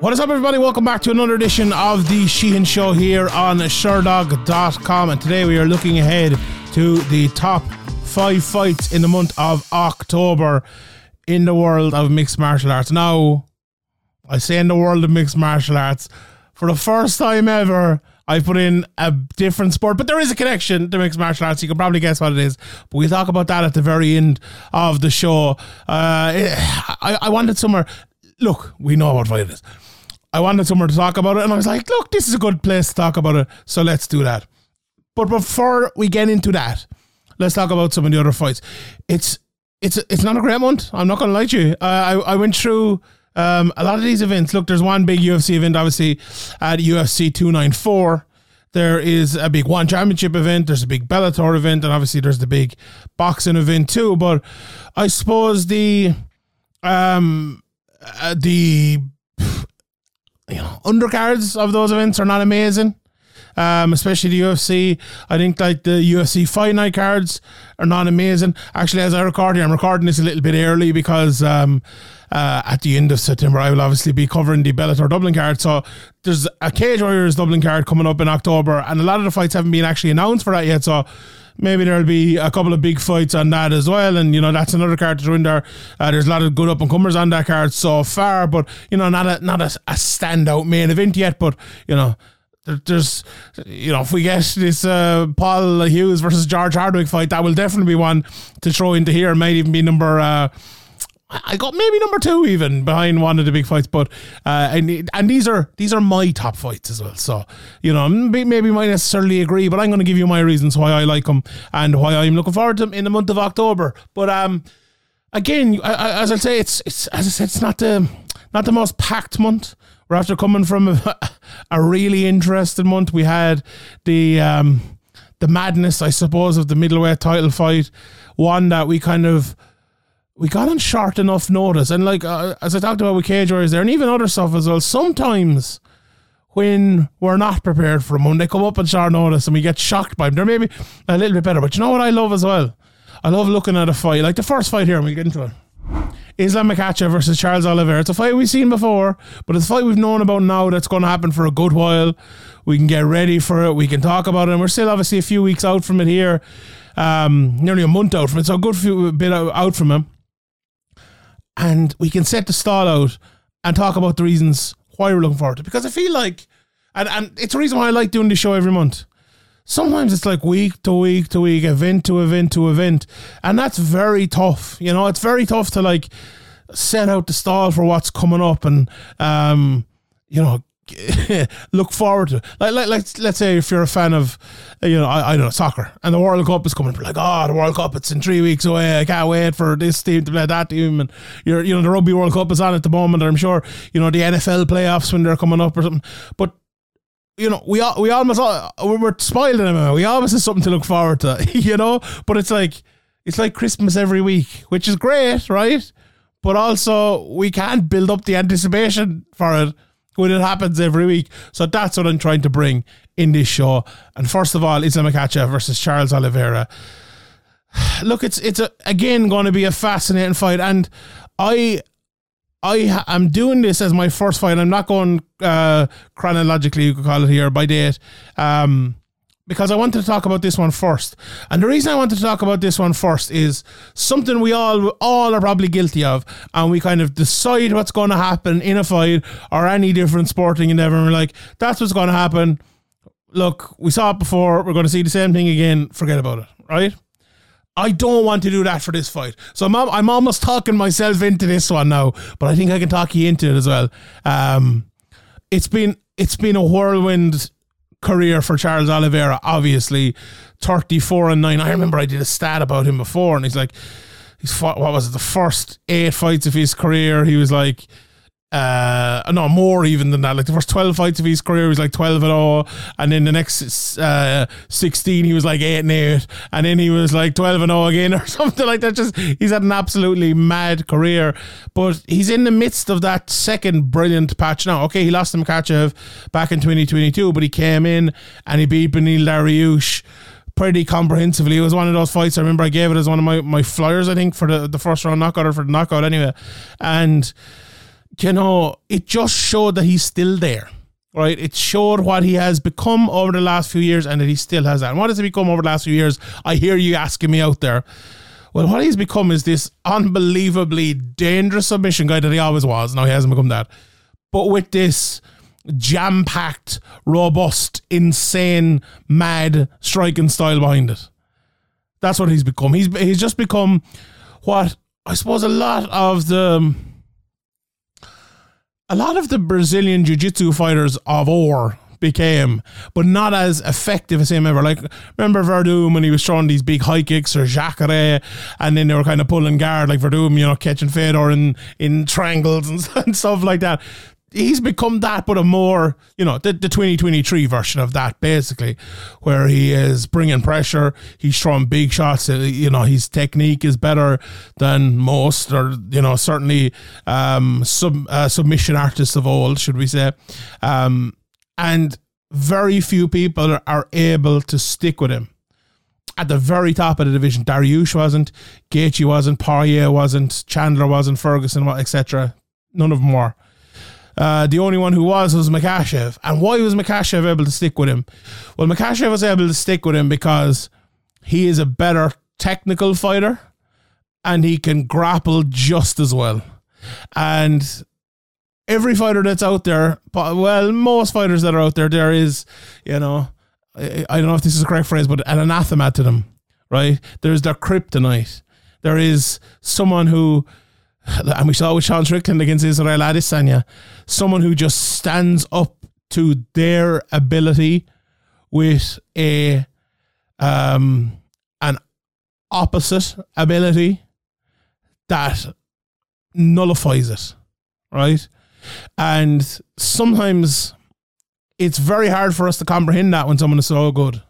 What is up, everybody? Welcome back to another edition of the Sheehan Show here on Sherdog.com. And today we are looking ahead to the top five fights in the month of October in the world of mixed martial arts. Now, I say in the world of mixed martial arts, for the first time ever, I put in a different sport, but there is a connection to mixed martial arts. You can probably guess what it is, but we'll talk about that at the very end of the show. Uh, I, I wanted somewhere. Look, we know it is. I wanted somewhere to talk about it, and I was like, look, this is a good place to talk about it, so let's do that. But before we get into that, let's talk about some of the other fights. It's it's it's not a great month. I'm not going to lie to you. Uh, I I went through um, a lot of these events. Look, there's one big UFC event, obviously at UFC 294. There is a big one championship event. There's a big Bellator event, and obviously there's the big boxing event too. But I suppose the um uh, the you know undercards of those events are not amazing. Um, especially the UFC. I think like the UFC fight night cards are not amazing. Actually, as I record here, I'm recording this a little bit early because um, uh, at the end of September, I will obviously be covering the Bellator Dublin card. So there's a Cage Warriors Dublin card coming up in October, and a lot of the fights haven't been actually announced for that yet. So maybe there'll be a couple of big fights on that as well. And, you know, that's another card to throw in there. Uh, there's a lot of good up and comers on that card so far, but, you know, not a, not a, a standout main event yet, but, you know, there's, you know, if we get this uh, Paul Hughes versus George Hardwick fight, that will definitely be one to throw into here. Might even be number. Uh, I got maybe number two even behind one of the big fights, but uh, and and these are these are my top fights as well. So you know maybe might necessarily agree, but I'm going to give you my reasons why I like them and why I'm looking forward to them in the month of October. But um, again, as I say, it's it's as I said, it's not the not the most packed month. We're after coming from a, a really interesting month. We had the um, the madness, I suppose, of the middleweight title fight, one that we kind of we got on short enough notice, and like uh, as I talked about with Cage Warriors there, and even other stuff as well. Sometimes when we're not prepared for them, they come up on short notice and we get shocked by them, they're maybe a little bit better. But you know what I love as well? I love looking at a fight like the first fight here. And we'll get into it. Islam Makhachev versus Charles Oliveira. It's a fight we've seen before, but it's a fight we've known about now that's going to happen for a good while. We can get ready for it. We can talk about it. And we're still obviously a few weeks out from it here, um, nearly a month out from it. So a good few bit out from him. And we can set the stall out and talk about the reasons why we're looking forward to it. Because I feel like, and, and it's a reason why I like doing this show every month sometimes it's like week to week to week, event to event to event. And that's very tough. You know, it's very tough to like set out the stall for what's coming up and, um, you know, look forward to like, like let's let's say if you're a fan of you know I, I don't know soccer and the World Cup is coming like oh the World Cup it's in three weeks away I can't wait for this team to play that team and you're you know the Rugby World Cup is on at the moment I'm sure you know the NFL playoffs when they're coming up or something but you know, we we almost all, we're spoiled in MMA. We always have something to look forward to, you know. But it's like it's like Christmas every week, which is great, right? But also we can't build up the anticipation for it when it happens every week. So that's what I'm trying to bring in this show. And first of all, Islam Makhachev versus Charles Oliveira. Look, it's it's a, again going to be a fascinating fight, and I I am doing this as my first fight. I'm not going uh, chronologically, you could call it here by date, um, because I wanted to talk about this one first. And the reason I wanted to talk about this one first is something we all all are probably guilty of, and we kind of decide what's going to happen in a fight or any different sporting endeavor. And we're like, that's what's going to happen. Look, we saw it before. We're going to see the same thing again. Forget about it, right? I don't want to do that for this fight. So I'm, I'm almost talking myself into this one now, but I think I can talk you into it as well. Um, it's been it's been a whirlwind career for Charles Oliveira. Obviously, thirty four and nine. I remember I did a stat about him before, and he's like, he's fought, what was it? The first eight fights of his career, he was like uh no more even than that like the first 12 fights of his career he was like 12 and all and then the next uh 16 he was like 8 and 8 and then he was like 12 and all again or something like that just he's had an absolutely mad career but he's in the midst of that second brilliant patch now okay he lost to Makhachev back in 2022 but he came in and he beat Beneil Dariush pretty comprehensively. It was one of those fights. I remember I gave it as one of my, my flyers, I think, for the, the first round knockout or for the knockout anyway. And you know, it just showed that he's still there. Right, it showed what he has become over the last few years, and that he still has that. And what has he become over the last few years? I hear you asking me out there. Well, what he's become is this unbelievably dangerous submission guy that he always was. Now he hasn't become that, but with this jam packed, robust, insane, mad striking style behind it. That's what he's become. He's he's just become what I suppose a lot of the a lot of the Brazilian jiu-jitsu fighters of ore became, but not as effective as him ever. Like remember Werdum when he was throwing these big high kicks or Jacare, and then they were kind of pulling guard like Werdum, you know, catching Fedor in in triangles and, and stuff like that he's become that, but a more, you know, the, the 2023 version of that, basically, where he is bringing pressure. He's throwing big shots. Uh, you know, his technique is better than most, or, you know, certainly um, uh, submission artists of old, should we say. Um, and very few people are able to stick with him. At the very top of the division, Dariush wasn't, Gaethje wasn't, Poirier wasn't, Chandler wasn't, Ferguson, etc. None of them were. Uh, the only one who was was Makhachev. And why was Makhachev able to stick with him? Well, Makhachev was able to stick with him because he is a better technical fighter and he can grapple just as well. And every fighter that's out there, well, most fighters that are out there, there is, you know, I don't know if this is a correct phrase, but an anathema to them, right? There's their kryptonite. There is someone who and we saw with Sean Strickland against Israel Adesanya, someone who just stands up to their ability with a um an opposite ability that nullifies it, right? And sometimes it's very hard for us to comprehend that when someone is so good,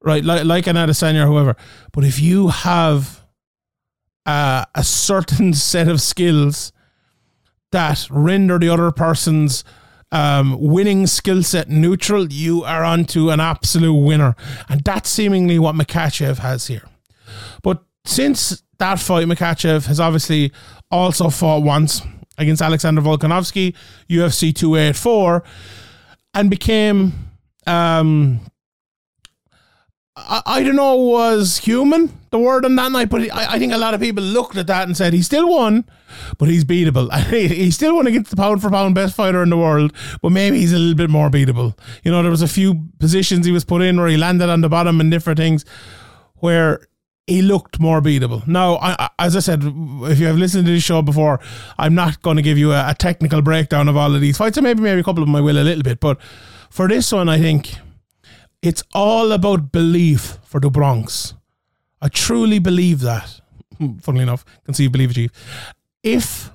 right? Like like an Adesanya or whoever. But if you have uh, a certain set of skills that render the other person's um, winning skill set neutral, you are onto an absolute winner. And that's seemingly what Makhachev has here. But since that fight, Makhachev has obviously also fought once against Alexander Volkanovski, UFC 284, and became um, I, I don't know, was human the word on that night, but I, I think a lot of people looked at that and said he still won, but he's beatable. he still won against the pound for pound best fighter in the world, but maybe he's a little bit more beatable. You know, there was a few positions he was put in where he landed on the bottom and different things where he looked more beatable. Now, I, as I said, if you have listened to this show before, I'm not going to give you a, a technical breakdown of all of these fights, maybe maybe a couple of them I will a little bit, but for this one, I think it's all about belief for the Bronx. I truly believe that. Hmm, funnily enough, can see you believe it, Chief. If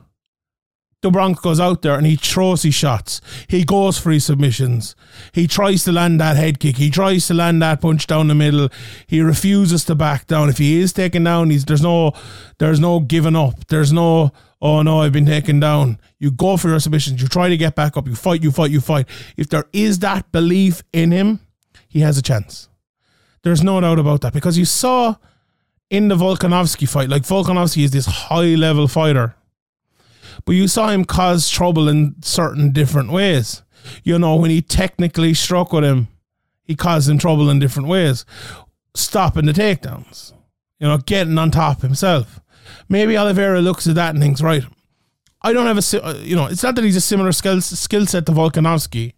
the Bronx goes out there and he throws his shots. He goes for his submissions. He tries to land that head kick. He tries to land that punch down the middle. He refuses to back down. If he is taken down, he's there's no there's no giving up. There's no oh no, I've been taken down. You go for your submissions. You try to get back up. You fight. You fight. You fight. If there is that belief in him, he has a chance. There's no doubt about that because you saw in the Volkanovski fight, like Volkanovski is this high level fighter, but you saw him cause trouble in certain different ways. You know, when he technically struck with him, he caused him trouble in different ways, stopping the takedowns, you know, getting on top himself. Maybe Oliveira looks at that and thinks, right, I don't have a, uh, you know, it's not that he's a similar skill skill set to Volkanovski,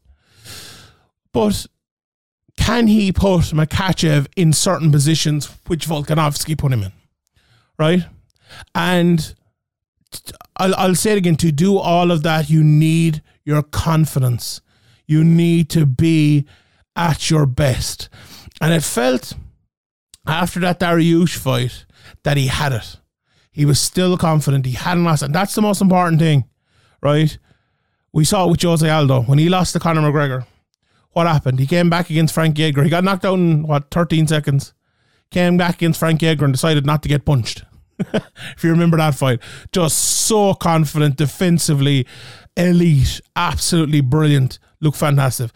but can he put Makhachev in certain positions which Volkanovski put him in? Right? And I'll, I'll say it again to do all of that, you need your confidence. You need to be at your best. And it felt after that Dariush fight that he had it. He was still confident. He hadn't lost. And that's the most important thing, right? We saw it with Jose Aldo when he lost to Conor McGregor what happened? He came back against Frank Edgar. He got knocked out in what 13 seconds. Came back against Frank Edgar and decided not to get punched. if you remember that fight, just so confident defensively, elite, absolutely brilliant. Look fantastic.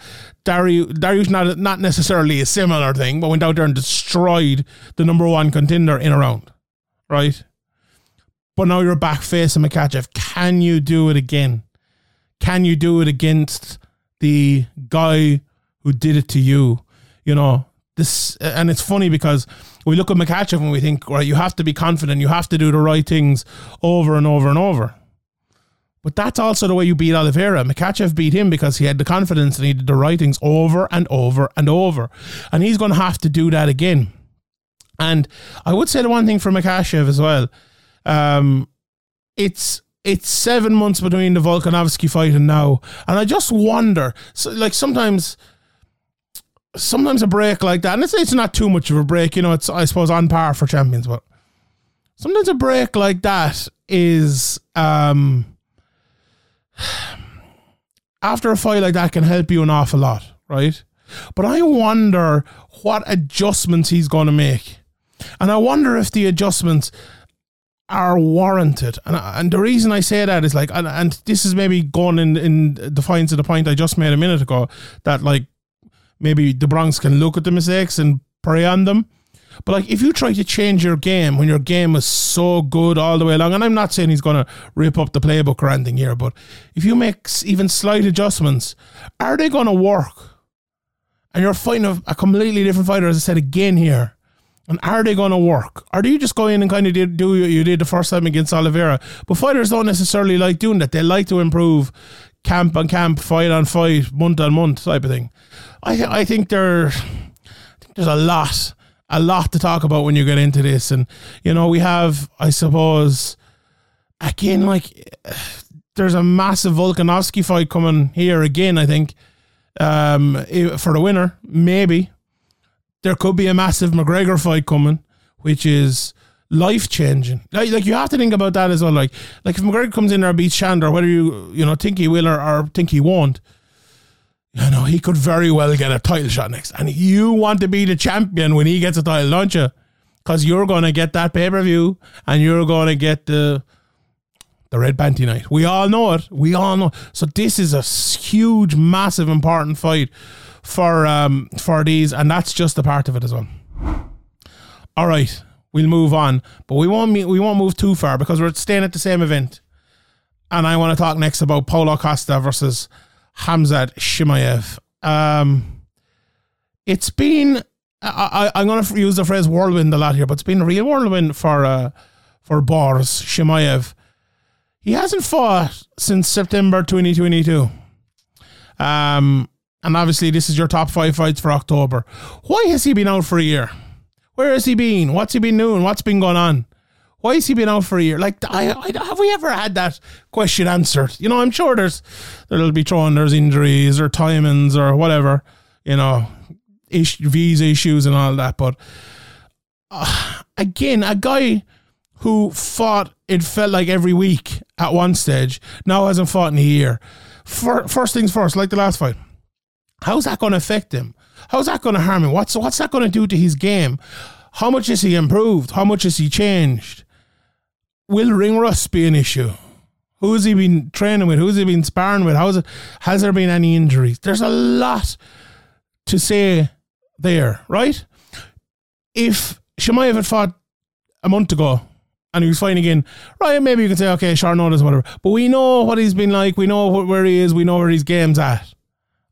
Dariush, Dariush not not necessarily a similar thing, but went out there and destroyed the number one contender in a round, right? But now you're back facing Makhachev. Can you do it again? can you do it against the guy who did it to you? You know, this, and it's funny because we look at Makhachev and we think, right, you have to be confident, you have to do the right things over and over and over. But that's also the way you beat Oliveira. Makhachev beat him because he had the confidence and he did the right things over and over and over. And he's going to have to do that again. And I would say the one thing for Makhachev as well, um, it's it's seven months between the Volkanovski fight and now, and I just wonder. So, like sometimes, sometimes a break like that, and it's it's not too much of a break. You know, it's I suppose on par for champions, but sometimes a break like that is um after a fight like that can help you an awful lot, right? But I wonder what adjustments he's going to make. And I wonder if the adjustments are warranted. And, and the reason I say that is like, and, and this is maybe going in, in defiance of the point I just made a minute ago that like maybe the Bronx can look at the mistakes and prey on them. But like, if you try to change your game when your game is so good all the way along, and I'm not saying he's going to rip up the playbook or anything here, but if you make even slight adjustments, are they going to work? And you're fighting a, a completely different fighter, as I said again here. And are they going to work? Or do you just go in and kind of do what you did the first time against Oliveira? But fighters don't necessarily like doing that. They like to improve camp on camp, fight on fight, month on month type of thing. I I think there, I think there's a lot a lot to talk about when you get into this. And, you know, we have, I suppose, again, like, there's a massive Volkanovski fight coming here again, I think, um, for the winner. Maybe. There could be a massive McGregor fight coming, which is life changing. Like, like you have to think about that as well. Like, like if McGregor comes in there and beats Chandler, whether you you know think he will or, or think he won't, you know, he could very well get a title shot next. And you want to be the champion when he gets a title, don't you? Because you're to get that pay per view and you're to get the the red panty night. We all know it. We all know. So this is a huge, massive, important fight for um for these, and that's just a part of it as well. All right, we'll move on, but we won't we won't move too far because we're staying at the same event, and I want to talk next about Paulo Costa versus Khamzat Chimaev. Um, it's been I, I, am going to use the phrase whirlwind a lot here, but it's been a real whirlwind for uh, for Borz Chimaev. He hasn't fought since September 2022. Um, and obviously, this is your top five fights for October. Why has he been out for a year? Where has he been? What's he been doing? What's been going on? Why has he been out for a year? Like, I, I, have we ever had that question answered? You know, I'm sure there's there'll be thrown there's injuries or timings or whatever. You know, ish, visa issues and all that. But uh, again, a guy who fought it felt like every week at one stage now hasn't fought in a year. For, first things first, like the last fight, how's that going to affect him? How's that going to harm him? What's what's that going to do to his game? How much has he improved? How much has he changed? will ring rust be an issue? Who has he been training with? Who has he been sparring with? How's it, has there been any injuries? There's a lot to say there, right? If Chimaev had fought a month ago and he was fighting again, right, maybe you could say, okay, short notice, whatever. But we know what he's been like. We know where he is. We know where his game's at.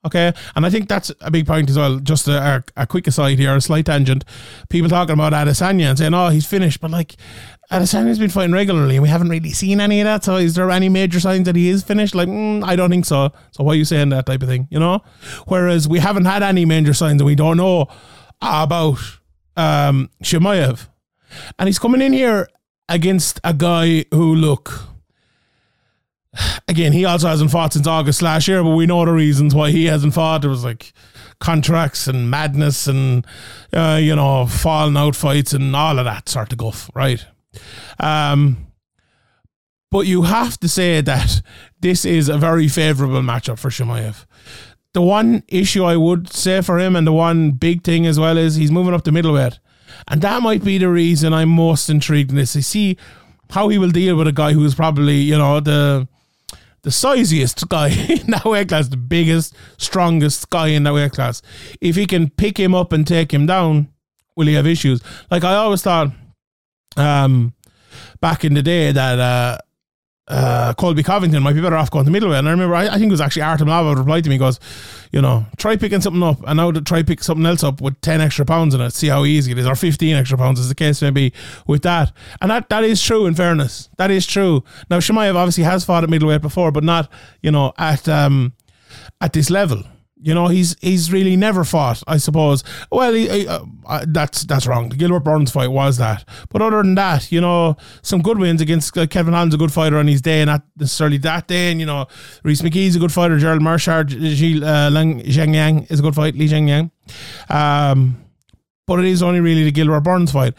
Okay. And I think that's a big point as well. Just a, a, a quick aside here, a slight tangent. People talking about Adesanya and saying, oh, he's finished. But like, Adesanya's been fighting regularly and we haven't really seen any of that. So is there any major signs that he is finished? Like, mm, I don't think so. So why are you saying that type of thing, you know? Whereas we haven't had any major signs and we don't know about um, Chimaev. And he's coming in here against a guy who, look, again, he also hasn't fought since August last year, but we know the reasons why he hasn't fought. There was like contracts and madness and, uh, you know, falling out fights and all of that sort of guff, right? Um, but you have to say that this is a very favourable matchup for Chimaev. The one issue I would say for him, and the one big thing as well, is he's moving up to middleweight. And that might be the reason I'm most intrigued in this. I see how he will deal with a guy who's probably, you know, the the siziest guy in that weight class, the biggest, strongest guy in that weight class. If he can pick him up and take him down, will he have issues? Like I always thought um, back in the day that uh, uh, Colby Covington might be better off going to middleweight. And I remember, I, I think it was actually Artem Lobov replied to me, goes, you know, try picking something up and now to try pick something else up with 10 extra pounds in it, see how easy it is, or 15 extra pounds as the case may be with that. And that, that is true in fairness. That is true. Now, Chimaev obviously has fought at middleweight before, but not, you know, at, um, at this level. You know, he's he's really never fought. I suppose. Well, he, he, uh, that's that's wrong. The Gilbert Burns fight was that, but other than that, you know, some good wins against uh, Kevin Holland's a good fighter on his day, not necessarily that day. And you know, Rhys McKee's a good fighter. Gerald Meerschaert, Gilles uh, Jingliang is a good fight. Li Jingliang. Um, but it is only really the Gilbert Burns fight,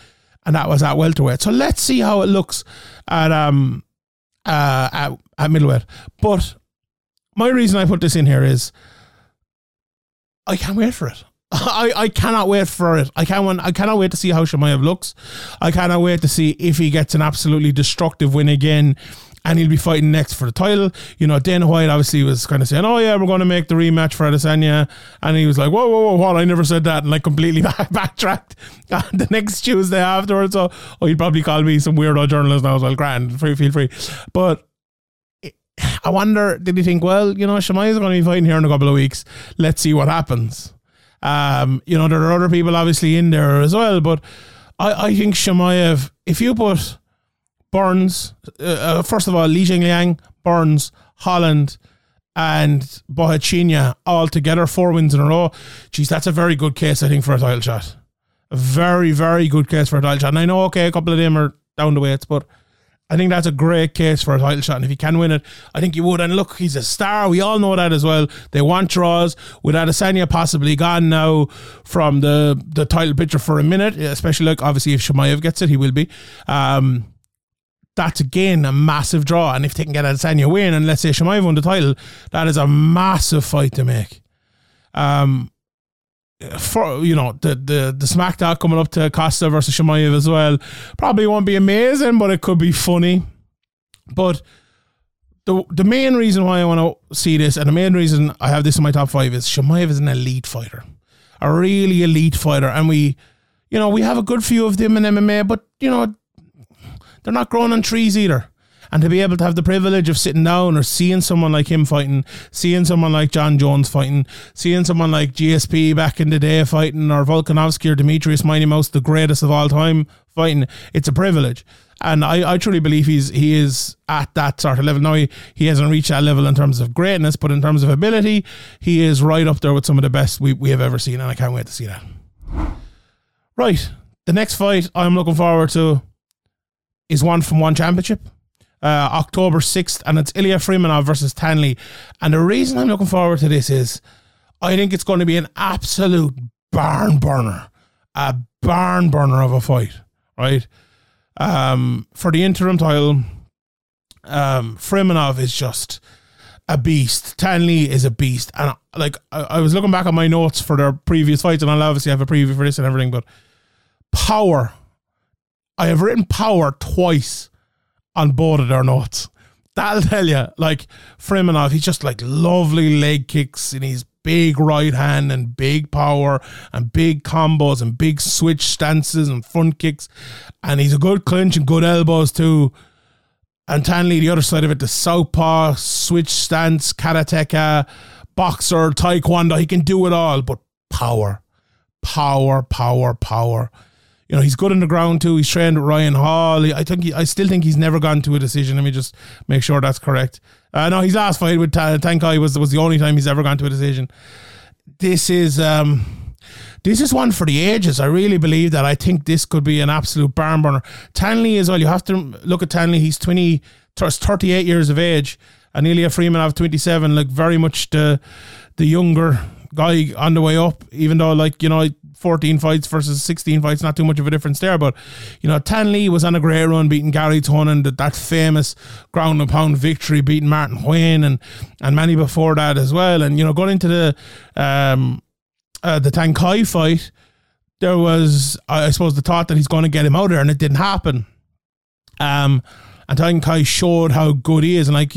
and that was at welterweight. So let's see how it looks at um uh at, at middleweight. But my reason I put this in here is I can't wait for it. I, I cannot wait for it. I can't I cannot wait to see how Chimaev looks. I cannot wait to see if he gets an absolutely destructive win again and he'll be fighting next for the title. You know, Dana White obviously was kind of saying, "Oh yeah, we're going to make the rematch for Adesanya," and he was like, "Whoa, whoa, whoa, what? I never said that," and like completely back- backtracked. The next Tuesday afterwards, so oh, he'd probably call me some weirdo journalist. And I was like, "Grand, free, feel free," but I wonder, did he think, well, you know, Chimaev is going to be fighting here in a couple of weeks. Let's see what happens. Um, you know, there are other people obviously in there as well, but I, I think Chimaev, if you put Burns, uh, uh, first of all, Li Jingliang, Burns, Holland, and Borrachinha all together, four wins in a row, geez, that's a very good case, I think, for a title shot. A very, very good case for a title shot. And I know, okay, a couple of them are down the weights, but I think that's a great case for a title shot. And if he can win it, I think he would. And look, he's a star. We all know that as well. They want draws. With Adesanya possibly gone now from the, the title picture for a minute, especially like obviously if Chimaev gets it, he will be. Um, that's again a massive draw. And if they can get Adesanya win, and let's say Chimaev won the title, that is a massive fight to make. Um, for you know the the the SmackDown coming up to Costa versus Chimaev as well. Probably won't be amazing, but it could be funny. But the the main reason why I want to see this and the main reason I have this in my top five is Chimaev is an elite fighter, a really elite fighter, and we, you know, we have a good few of them in MMA, but you know, they're not growing on trees either and to be able to have the privilege of sitting down or seeing someone like him fighting, seeing someone like Jon Jones fighting, seeing someone like GSP back in the day fighting, or Volkanovski or Demetrious Mighty Mouse, the greatest of all time fighting, it's a privilege. And I, I truly believe he's he is at that sort of level. Now he, he hasn't reached that level in terms of greatness, but in terms of ability, he is right up there with some of the best we, we have ever seen, and I can't wait to see that. Right. The next fight I'm looking forward to is one from one championship uh, October 6th, and it's Ilya Freymanov versus Thanh Le. And the reason I'm looking forward to this is I think it's going to be an absolute barn burner, a barn burner of a fight, right? Um, for the interim title, um, Freymanov is just a beast. Thanh Le is a beast. And like, I, I was looking back on my notes for their previous fights, and I'll obviously have a preview for this and everything, but power. I have written power twice on both of their notes. That'll tell you, like Freymanov, he's just like lovely leg kicks and he's big right hand and big power and big combos and big switch stances and front kicks. And he's a good clinch and good elbows too. And Thanh Le, the other side of it, the southpaw, switch stance, karateka, boxer, taekwondo, he can do it all, but power, power, power, power you know, he's good on the ground too. He's trained Ryan Hall. I think he, I still think he's never gone to a decision. Let me just make sure that's correct. Uh, no, his last fight with Ta- Tang Kai was was the only time he's ever gone to a decision. This is um, this is one for the ages. I really believe that. I think this could be an absolute barn burner. Thanh Le as well. You have to look at Thanh Le. He's 20, 38 years of age, and Ilya Freymanov 27. Like very much the the younger guy on the way up. Even though like you know 14 fights versus 16 fights, not too much of a difference there. But, you know, Thanh Le was on a great run, beating Garry Tonon, that, that famous ground and pound victory, beating Martin Nguyen and, and many before that as well. And, you know, going into the, um, uh, the Tang Kai fight, there was, I suppose, the thought that he's going to get him out there, and it didn't happen. Um, and Tang Kai showed how good he is, and like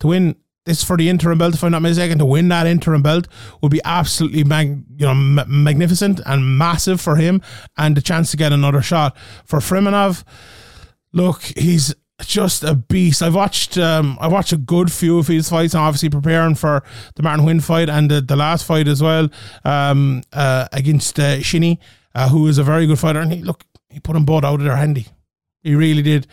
to win this for the interim belt, if I'm not mistaken, to win that interim belt would be absolutely mag- you know m- magnificent and massive for him, and the chance to get another shot for Freymanov. Look, he's just a beast. I've watched um, I watched a good few of his fights, and obviously preparing for the Martin Nguyen fight and the, the last fight as well um, uh, against uh, Shinny, uh, who is a very good fighter. And he, look, he put them both out of their handy. He really did.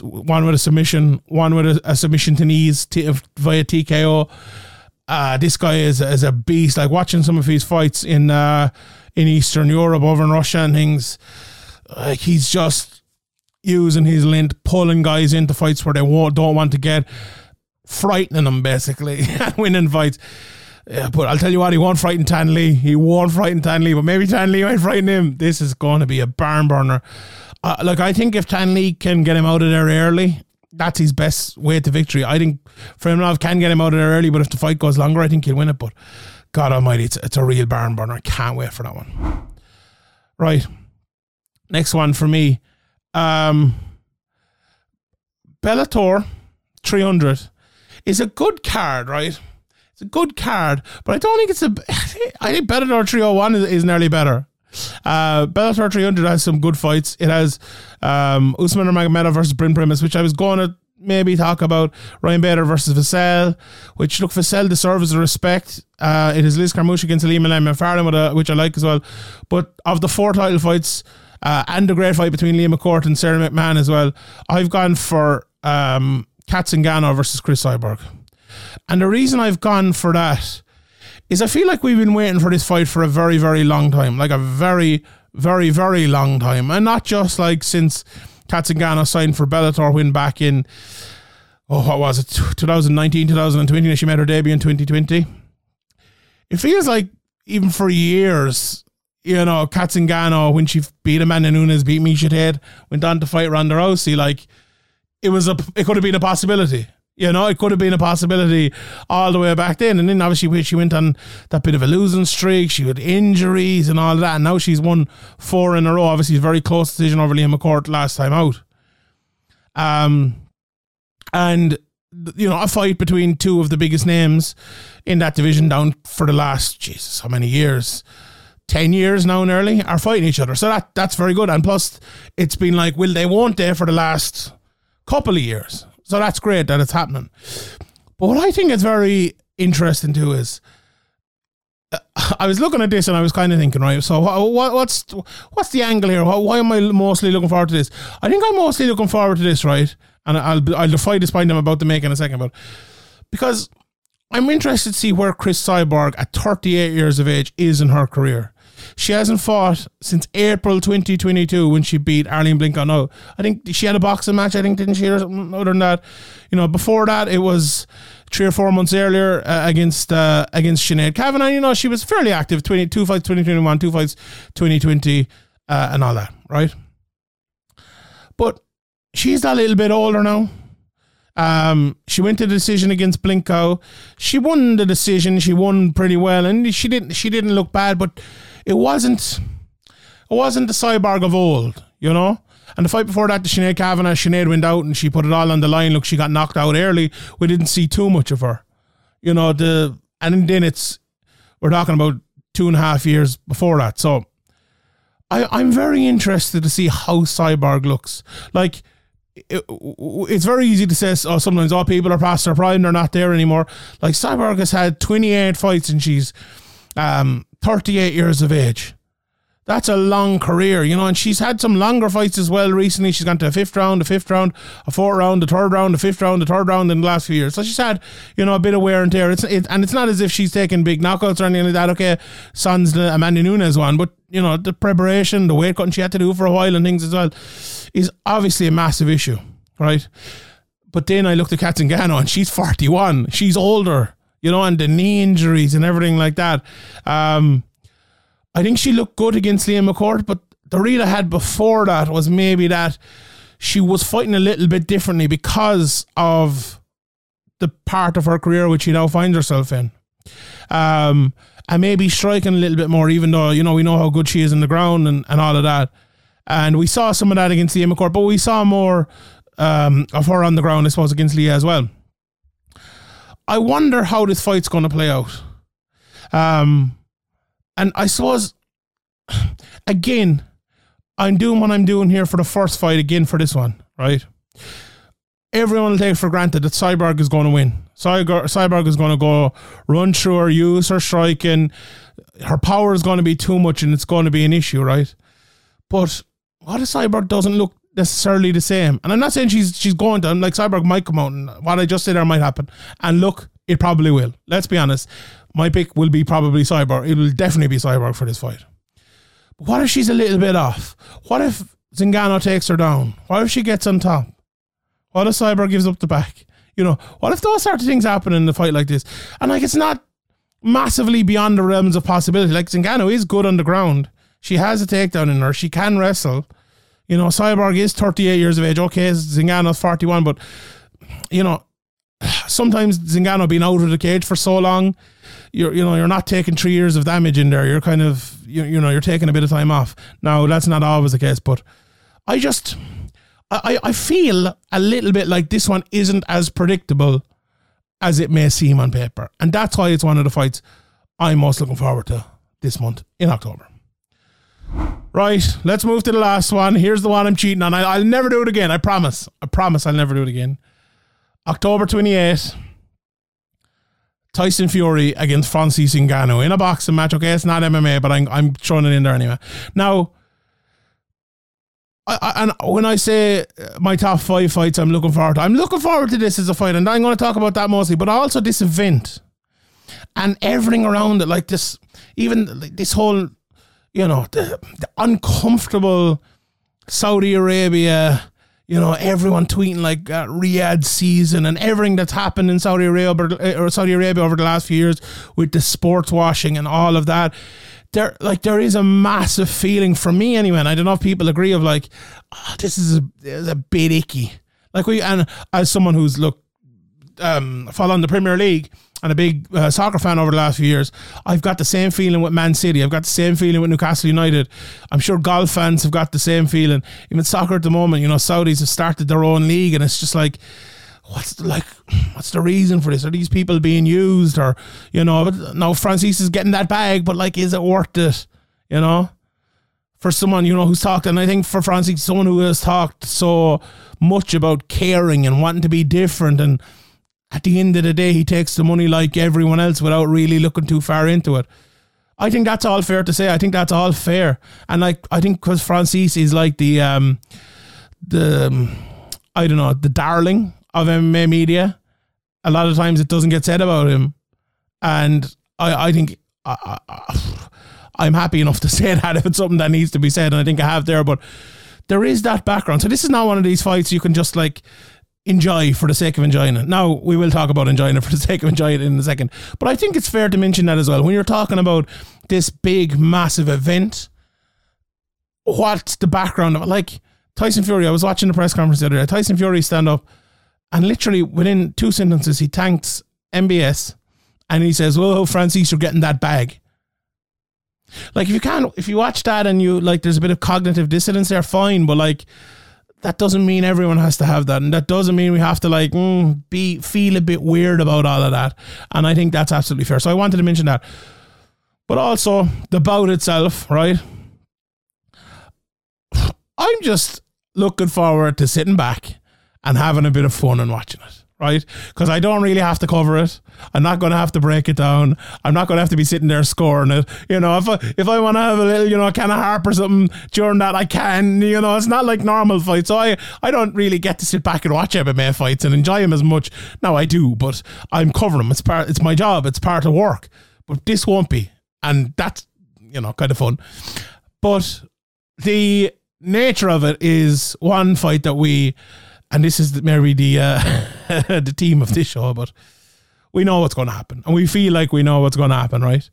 One with a submission, one with a, a submission to knees t- via TKO. Uh, this guy is is a beast. Like watching some of his fights in uh, in Eastern Europe, over in Russia and things. Like he's just using his lint, pulling guys into fights where they don't want to get, frightening them basically, winning fights. Yeah, but I'll tell you what, he won't frighten Thanh Le. He won't frighten Thanh Le, but maybe Thanh Le might frighten him. This is going to be a barn burner. Uh, I think if Thanh Le can get him out of there early, that's his best way to victory. I think Freymanov can get him out of there early, but if the fight goes longer, I think he'll win it. But God Almighty, it's, it's a real barn burner. I can't wait for that one. Right. Next one for me. Um, Bellator 300 is a good card, right? It's a good card, but I don't think it's a. I think Bellator 301 is, is nearly better. Uh, Bellator 300 has some good fights. It has um, Usman Nurmagomedov versus Brent Primus, which I was going to maybe talk about. Ryan Bader versus Vassell, which look Vassell deserves the respect. Uh, it is Liz Carmouche against Aleem McFarlane, which I like as well. But of the four title fights, uh, and a great fight between Leah McCourt and Sara McMann as well. I've gone for um, Cat Zingano versus Cris Cyborg. And the reason I've gone for that is I feel like we've been waiting for this fight for a very, very long time. Like a very, very, very long time. And not just like since Cat Zingano signed for Bellator when back in, oh, what was it, 2019, 2020, she made her debut in 2020. It feels like even for years you know, Cat Zingano, when she beat Amanda Nunes, beat Miesha Tate, went on to fight Ronda Rousey, like, it was a, it could have been a possibility. You know, it could have been a possibility all the way back then. And then obviously she went on that bit of a losing streak. She had injuries and all that. And now she's won four in a row. Obviously, very close decision over Leah McCourt last time out. Um, and you know, a fight between two of the biggest names in that division down for the last Jesus, how many years? 10 years now nearly are fighting each other. So that that's very good. And plus, it's been like, will they, won't they, for the last couple of years. So that's great that it's happening. But what I think is very interesting too is, uh, I was looking at this and I was kind of thinking, right? So what, what's what's the angle here? Why am I mostly looking forward to this? I think I'm mostly looking forward to this, right? And I'll I'll defy this point I'm about to make in a second, but because I'm interested to see where Cris Cyborg at 38 years of age is in her career. She hasn't fought since April 2022 when she beat Arlene Blencowe. No, I think she had a boxing match, I think, didn't she? Or something other than that. You know, before that, it was three or four months earlier uh, against uh, against Sinead Kavanagh. You know, she was fairly active 22 fights 2021, two fights 2020, uh, and all that, right? But she's a little bit older now. Um, she went to the decision against Blencowe. She won the decision. She won pretty well, and she didn't. She didn't look bad, but it wasn't it wasn't the cyborg of old, you know. And the fight before that, the Sinead Kavanagh, Sinead went out and she put it all on the line. Look, she got knocked out early. We didn't see too much of her, you know. The and then it's we're talking about two and a half years before that. So I I'm very interested to see how Cyborg looks. Like it, it's very easy to say, oh, sometimes all people are past their prime, they're not there anymore. Like Cyborg has had 28 fights and she's um, 38 years of age. That's a long career, you know, and she's had some longer fights as well recently. She's gone to a fifth round, a fifth round, a fourth round, a third round, a fifth round, a third round in the last few years. So she's had, you know, a bit of wear and tear. It's it, and it's not as if she's taking big knockouts or anything like that. Okay, Son's the uh, Amanda Nunes one, but you know, the preparation, the weight cutting she had to do for a while and things as well is obviously a massive issue, right? But then I looked at Cat Zingano and she's 41. She's older you know, and the knee injuries and everything like that. Um, I think she looked good against Leah McCourt, but the read I had before that was maybe that she was fighting a little bit differently because of the part of her career which she now finds herself in. Um, and maybe striking a little bit more, even though, you know, we know how good she is in the ground and, and all of that. And we saw some of that against Leah McCourt, but we saw more um, of her on the ground, I suppose, against Leah as well. I wonder how this fight's going to play out. Um, and I suppose, again, I'm doing what I'm doing here for the first fight again for this one, right? everyone will take for granted that Cyborg is going to win. Cyborg, Cyborg is going to go run through her, use her striking. Her power is going to be too much and it's going to be an issue, right? But what if Cyborg doesn't look necessarily the same? And I'm not saying she's she's going to. I'm like Cyborg might come out and what I just said there might happen. And look, it probably will. Let's be honest. My pick will be probably Cyborg. It will definitely be Cyborg for this fight. But what if she's a little bit off? What if Zingano takes her down? What if she gets on top? What if Cyborg gives up the back? You know, what if those sort of things happen in a fight like this? And like, it's not massively beyond the realms of possibility. Like Zingano is good on the ground. She has a takedown in her. She can wrestle. You know, Cyborg is 38 years of age. Okay, Zingano's 41, but you know, sometimes Zingano being out of the cage for so long, you're you know you're not taking three years of damage in there. You're kind of you, you know you're taking a bit of time off. Now that's not always the case, but I just I I feel a little bit like this one isn't as predictable as it may seem on paper, and that's why it's one of the fights I'm most looking forward to this month in October. Right, let's move to the last one. Here's the one I'm cheating on. I, will never do it again. I promise. I promise I'll never do it again. October 28th, Tyson Fury against Francis Ngannou in a boxing match. Okay, it's not MMA, but I'm, I'm throwing it in there anyway. Now, I, I, and when I say uh, my top five fights, I'm looking forward to. I'm looking forward to this as a fight, and I'm going to talk about that mostly, but also this event and everything around it, like this, even like this whole, you know, the, the uncomfortable Saudi Arabia you know, everyone tweeting like uh, Riyadh season and everything that's happened in Saudi Arabia or Saudi Arabia over the last few years with the sports washing and all of that. There, like, there is a massive feeling for me anyway. And I don't know if people agree of like, oh, this is a, is a bit icky. Like we, and as someone who's look, um, following the Premier League, and a big uh, soccer fan over the last few years, I've got the same feeling with Man City. I've got the same feeling with Newcastle United. I'm sure golf fans have got the same feeling. Even soccer at the moment, you know, Saudis have started their own league, and it's just like, what's the, like, what's the reason for this? Are these people being used, or you know? But no, Francis is getting that bag, but like, is it worth it? You know for someone you know who's talked, and I think for Francis, someone who has talked so much about caring and wanting to be different, and at the end of the day, he takes the money like everyone else without really looking too far into it. I think that's all fair to say. I think that's all fair, and like I think because Francis is like the um, the um, I don't know the darling of MMA media. A lot of times it doesn't get said about him, and I I think I, I, I'm happy enough to say that if it's something that needs to be said, and I think I have there, but there is that background. So this is not one of these fights you can just like enjoy for the sake of enjoying it. Now, we will talk about enjoying it for the sake of enjoying it in a second. But I think it's fair to mention that as well. When you're talking about this big, massive event, what's the background of it? Like Tyson Fury, I was watching the press conference the other day. Tyson Fury stand up and literally within two sentences, he thanks MBS and he says, Well, Francis, you're getting that bag. Like if you can't, if you watch that and you like, there's a bit of cognitive dissonance there, fine. But like, that doesn't mean everyone has to have that, and that doesn't mean we have to like mm, be feel a bit weird about all of that. And I think that's absolutely fair. So I wanted to mention that, but also the bout itself, right? I'm just looking forward to sitting back and having a bit of fun and watching it right? Because I don't really have to cover it. I'm not going to have to break it down. I'm not going to have to be sitting there scoring it. You know, if I, if I want to have a little, you know, can of harp or something during that, I can. You know, it's not like normal fights. So I, I don't really get to sit back and watch MMA fights and enjoy them as much. Now I do, but I'm covering them. It's part. It's my job. It's part of work. But this won't be, and that's you know kind of fun. But the nature of it is one fight that we and this is maybe the uh, the team of this show, but we know what's going to happen, and we feel like we know what's going to happen, right?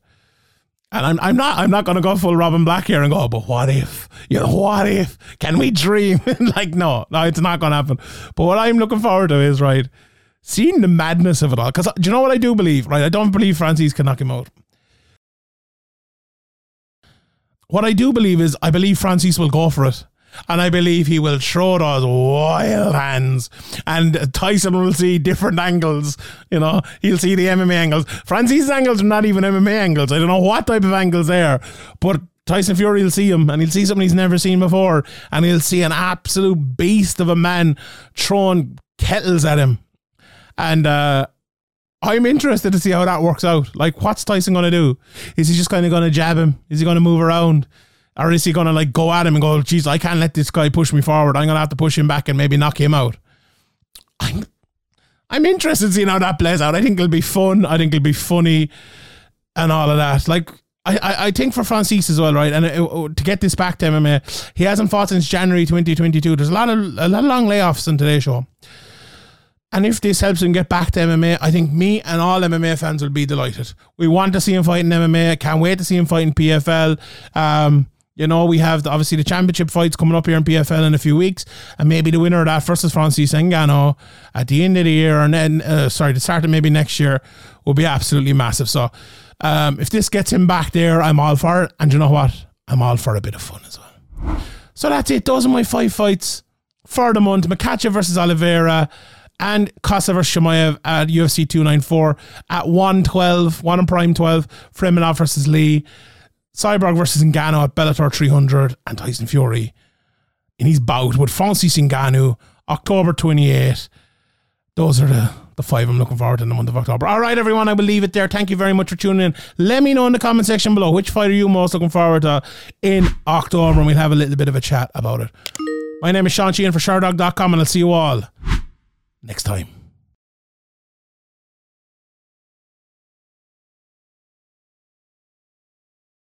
And I'm, I'm not I'm not going to go full Robin Black here and go, but what if? You know, what if? Can we dream? like, no, no, it's not going to happen. But what I'm looking forward to is right, seeing the madness of it all. Because do you know what I do believe? Right, I don't believe Francis can knock him out. What I do believe is I believe Francis will go for it and I believe he will throw those wild hands. And Tyson will see different angles. You know, he'll see the MMA angles. Francis' angles are not even MMA angles. I don't know what type of angles they are, but Tyson Fury will see him and he'll see something he's never seen before. And he'll see an absolute beast of a man throwing kettles at him. And uh, I'm interested to see how that works out. Like, what's Tyson going to do? Is he just kind of going to jab him? Is he going to move around? Or is he going to like go at him and go, geez, I can't let this guy push me forward. I'm going to have to push him back and maybe knock him out. I'm, I'm interested in seeing how that plays out. I think it'll be fun. I think it'll be funny and all of that. Like, I, I, think for Francis as well, right? And it, it, to get this back to MMA, he hasn't fought since January 2022. There's a lot of a lot of long layoffs in today's show. And if this helps him get back to MMA, I think me and all MMA fans will be delighted. We want to see him fight in MMA. Can't wait to see him fight in PFL. Um, you know, we have the, obviously the championship fights coming up here in PFL in a few weeks, and maybe the winner of that versus Francis Ngannou at the end of the year, and then uh, sorry, the start of maybe next year will be absolutely massive. So, um, if this gets him back there, I'm all for it. And you know what? I'm all for a bit of fun as well. So that's it. Those are my five fights for the month: Makhachev versus Oliveira and Costa versus at UFC 294 at 112, 1 on Prime 12, Freymanov versus Le, Cyborg versus Ngannou at Bellator 300, and Tyson Fury in his bout with Francis Ngannou, October 28. Those are the, the five I'm looking forward to in the month of October. All right, everyone, I will leave it there. Thank you very much for tuning in. Let me know in the comment section below which fight are you most looking forward to in October, and we'll have a little bit of a chat about it. My name is Sean Sheehan for Sherdog.com, and I'll see you all next time.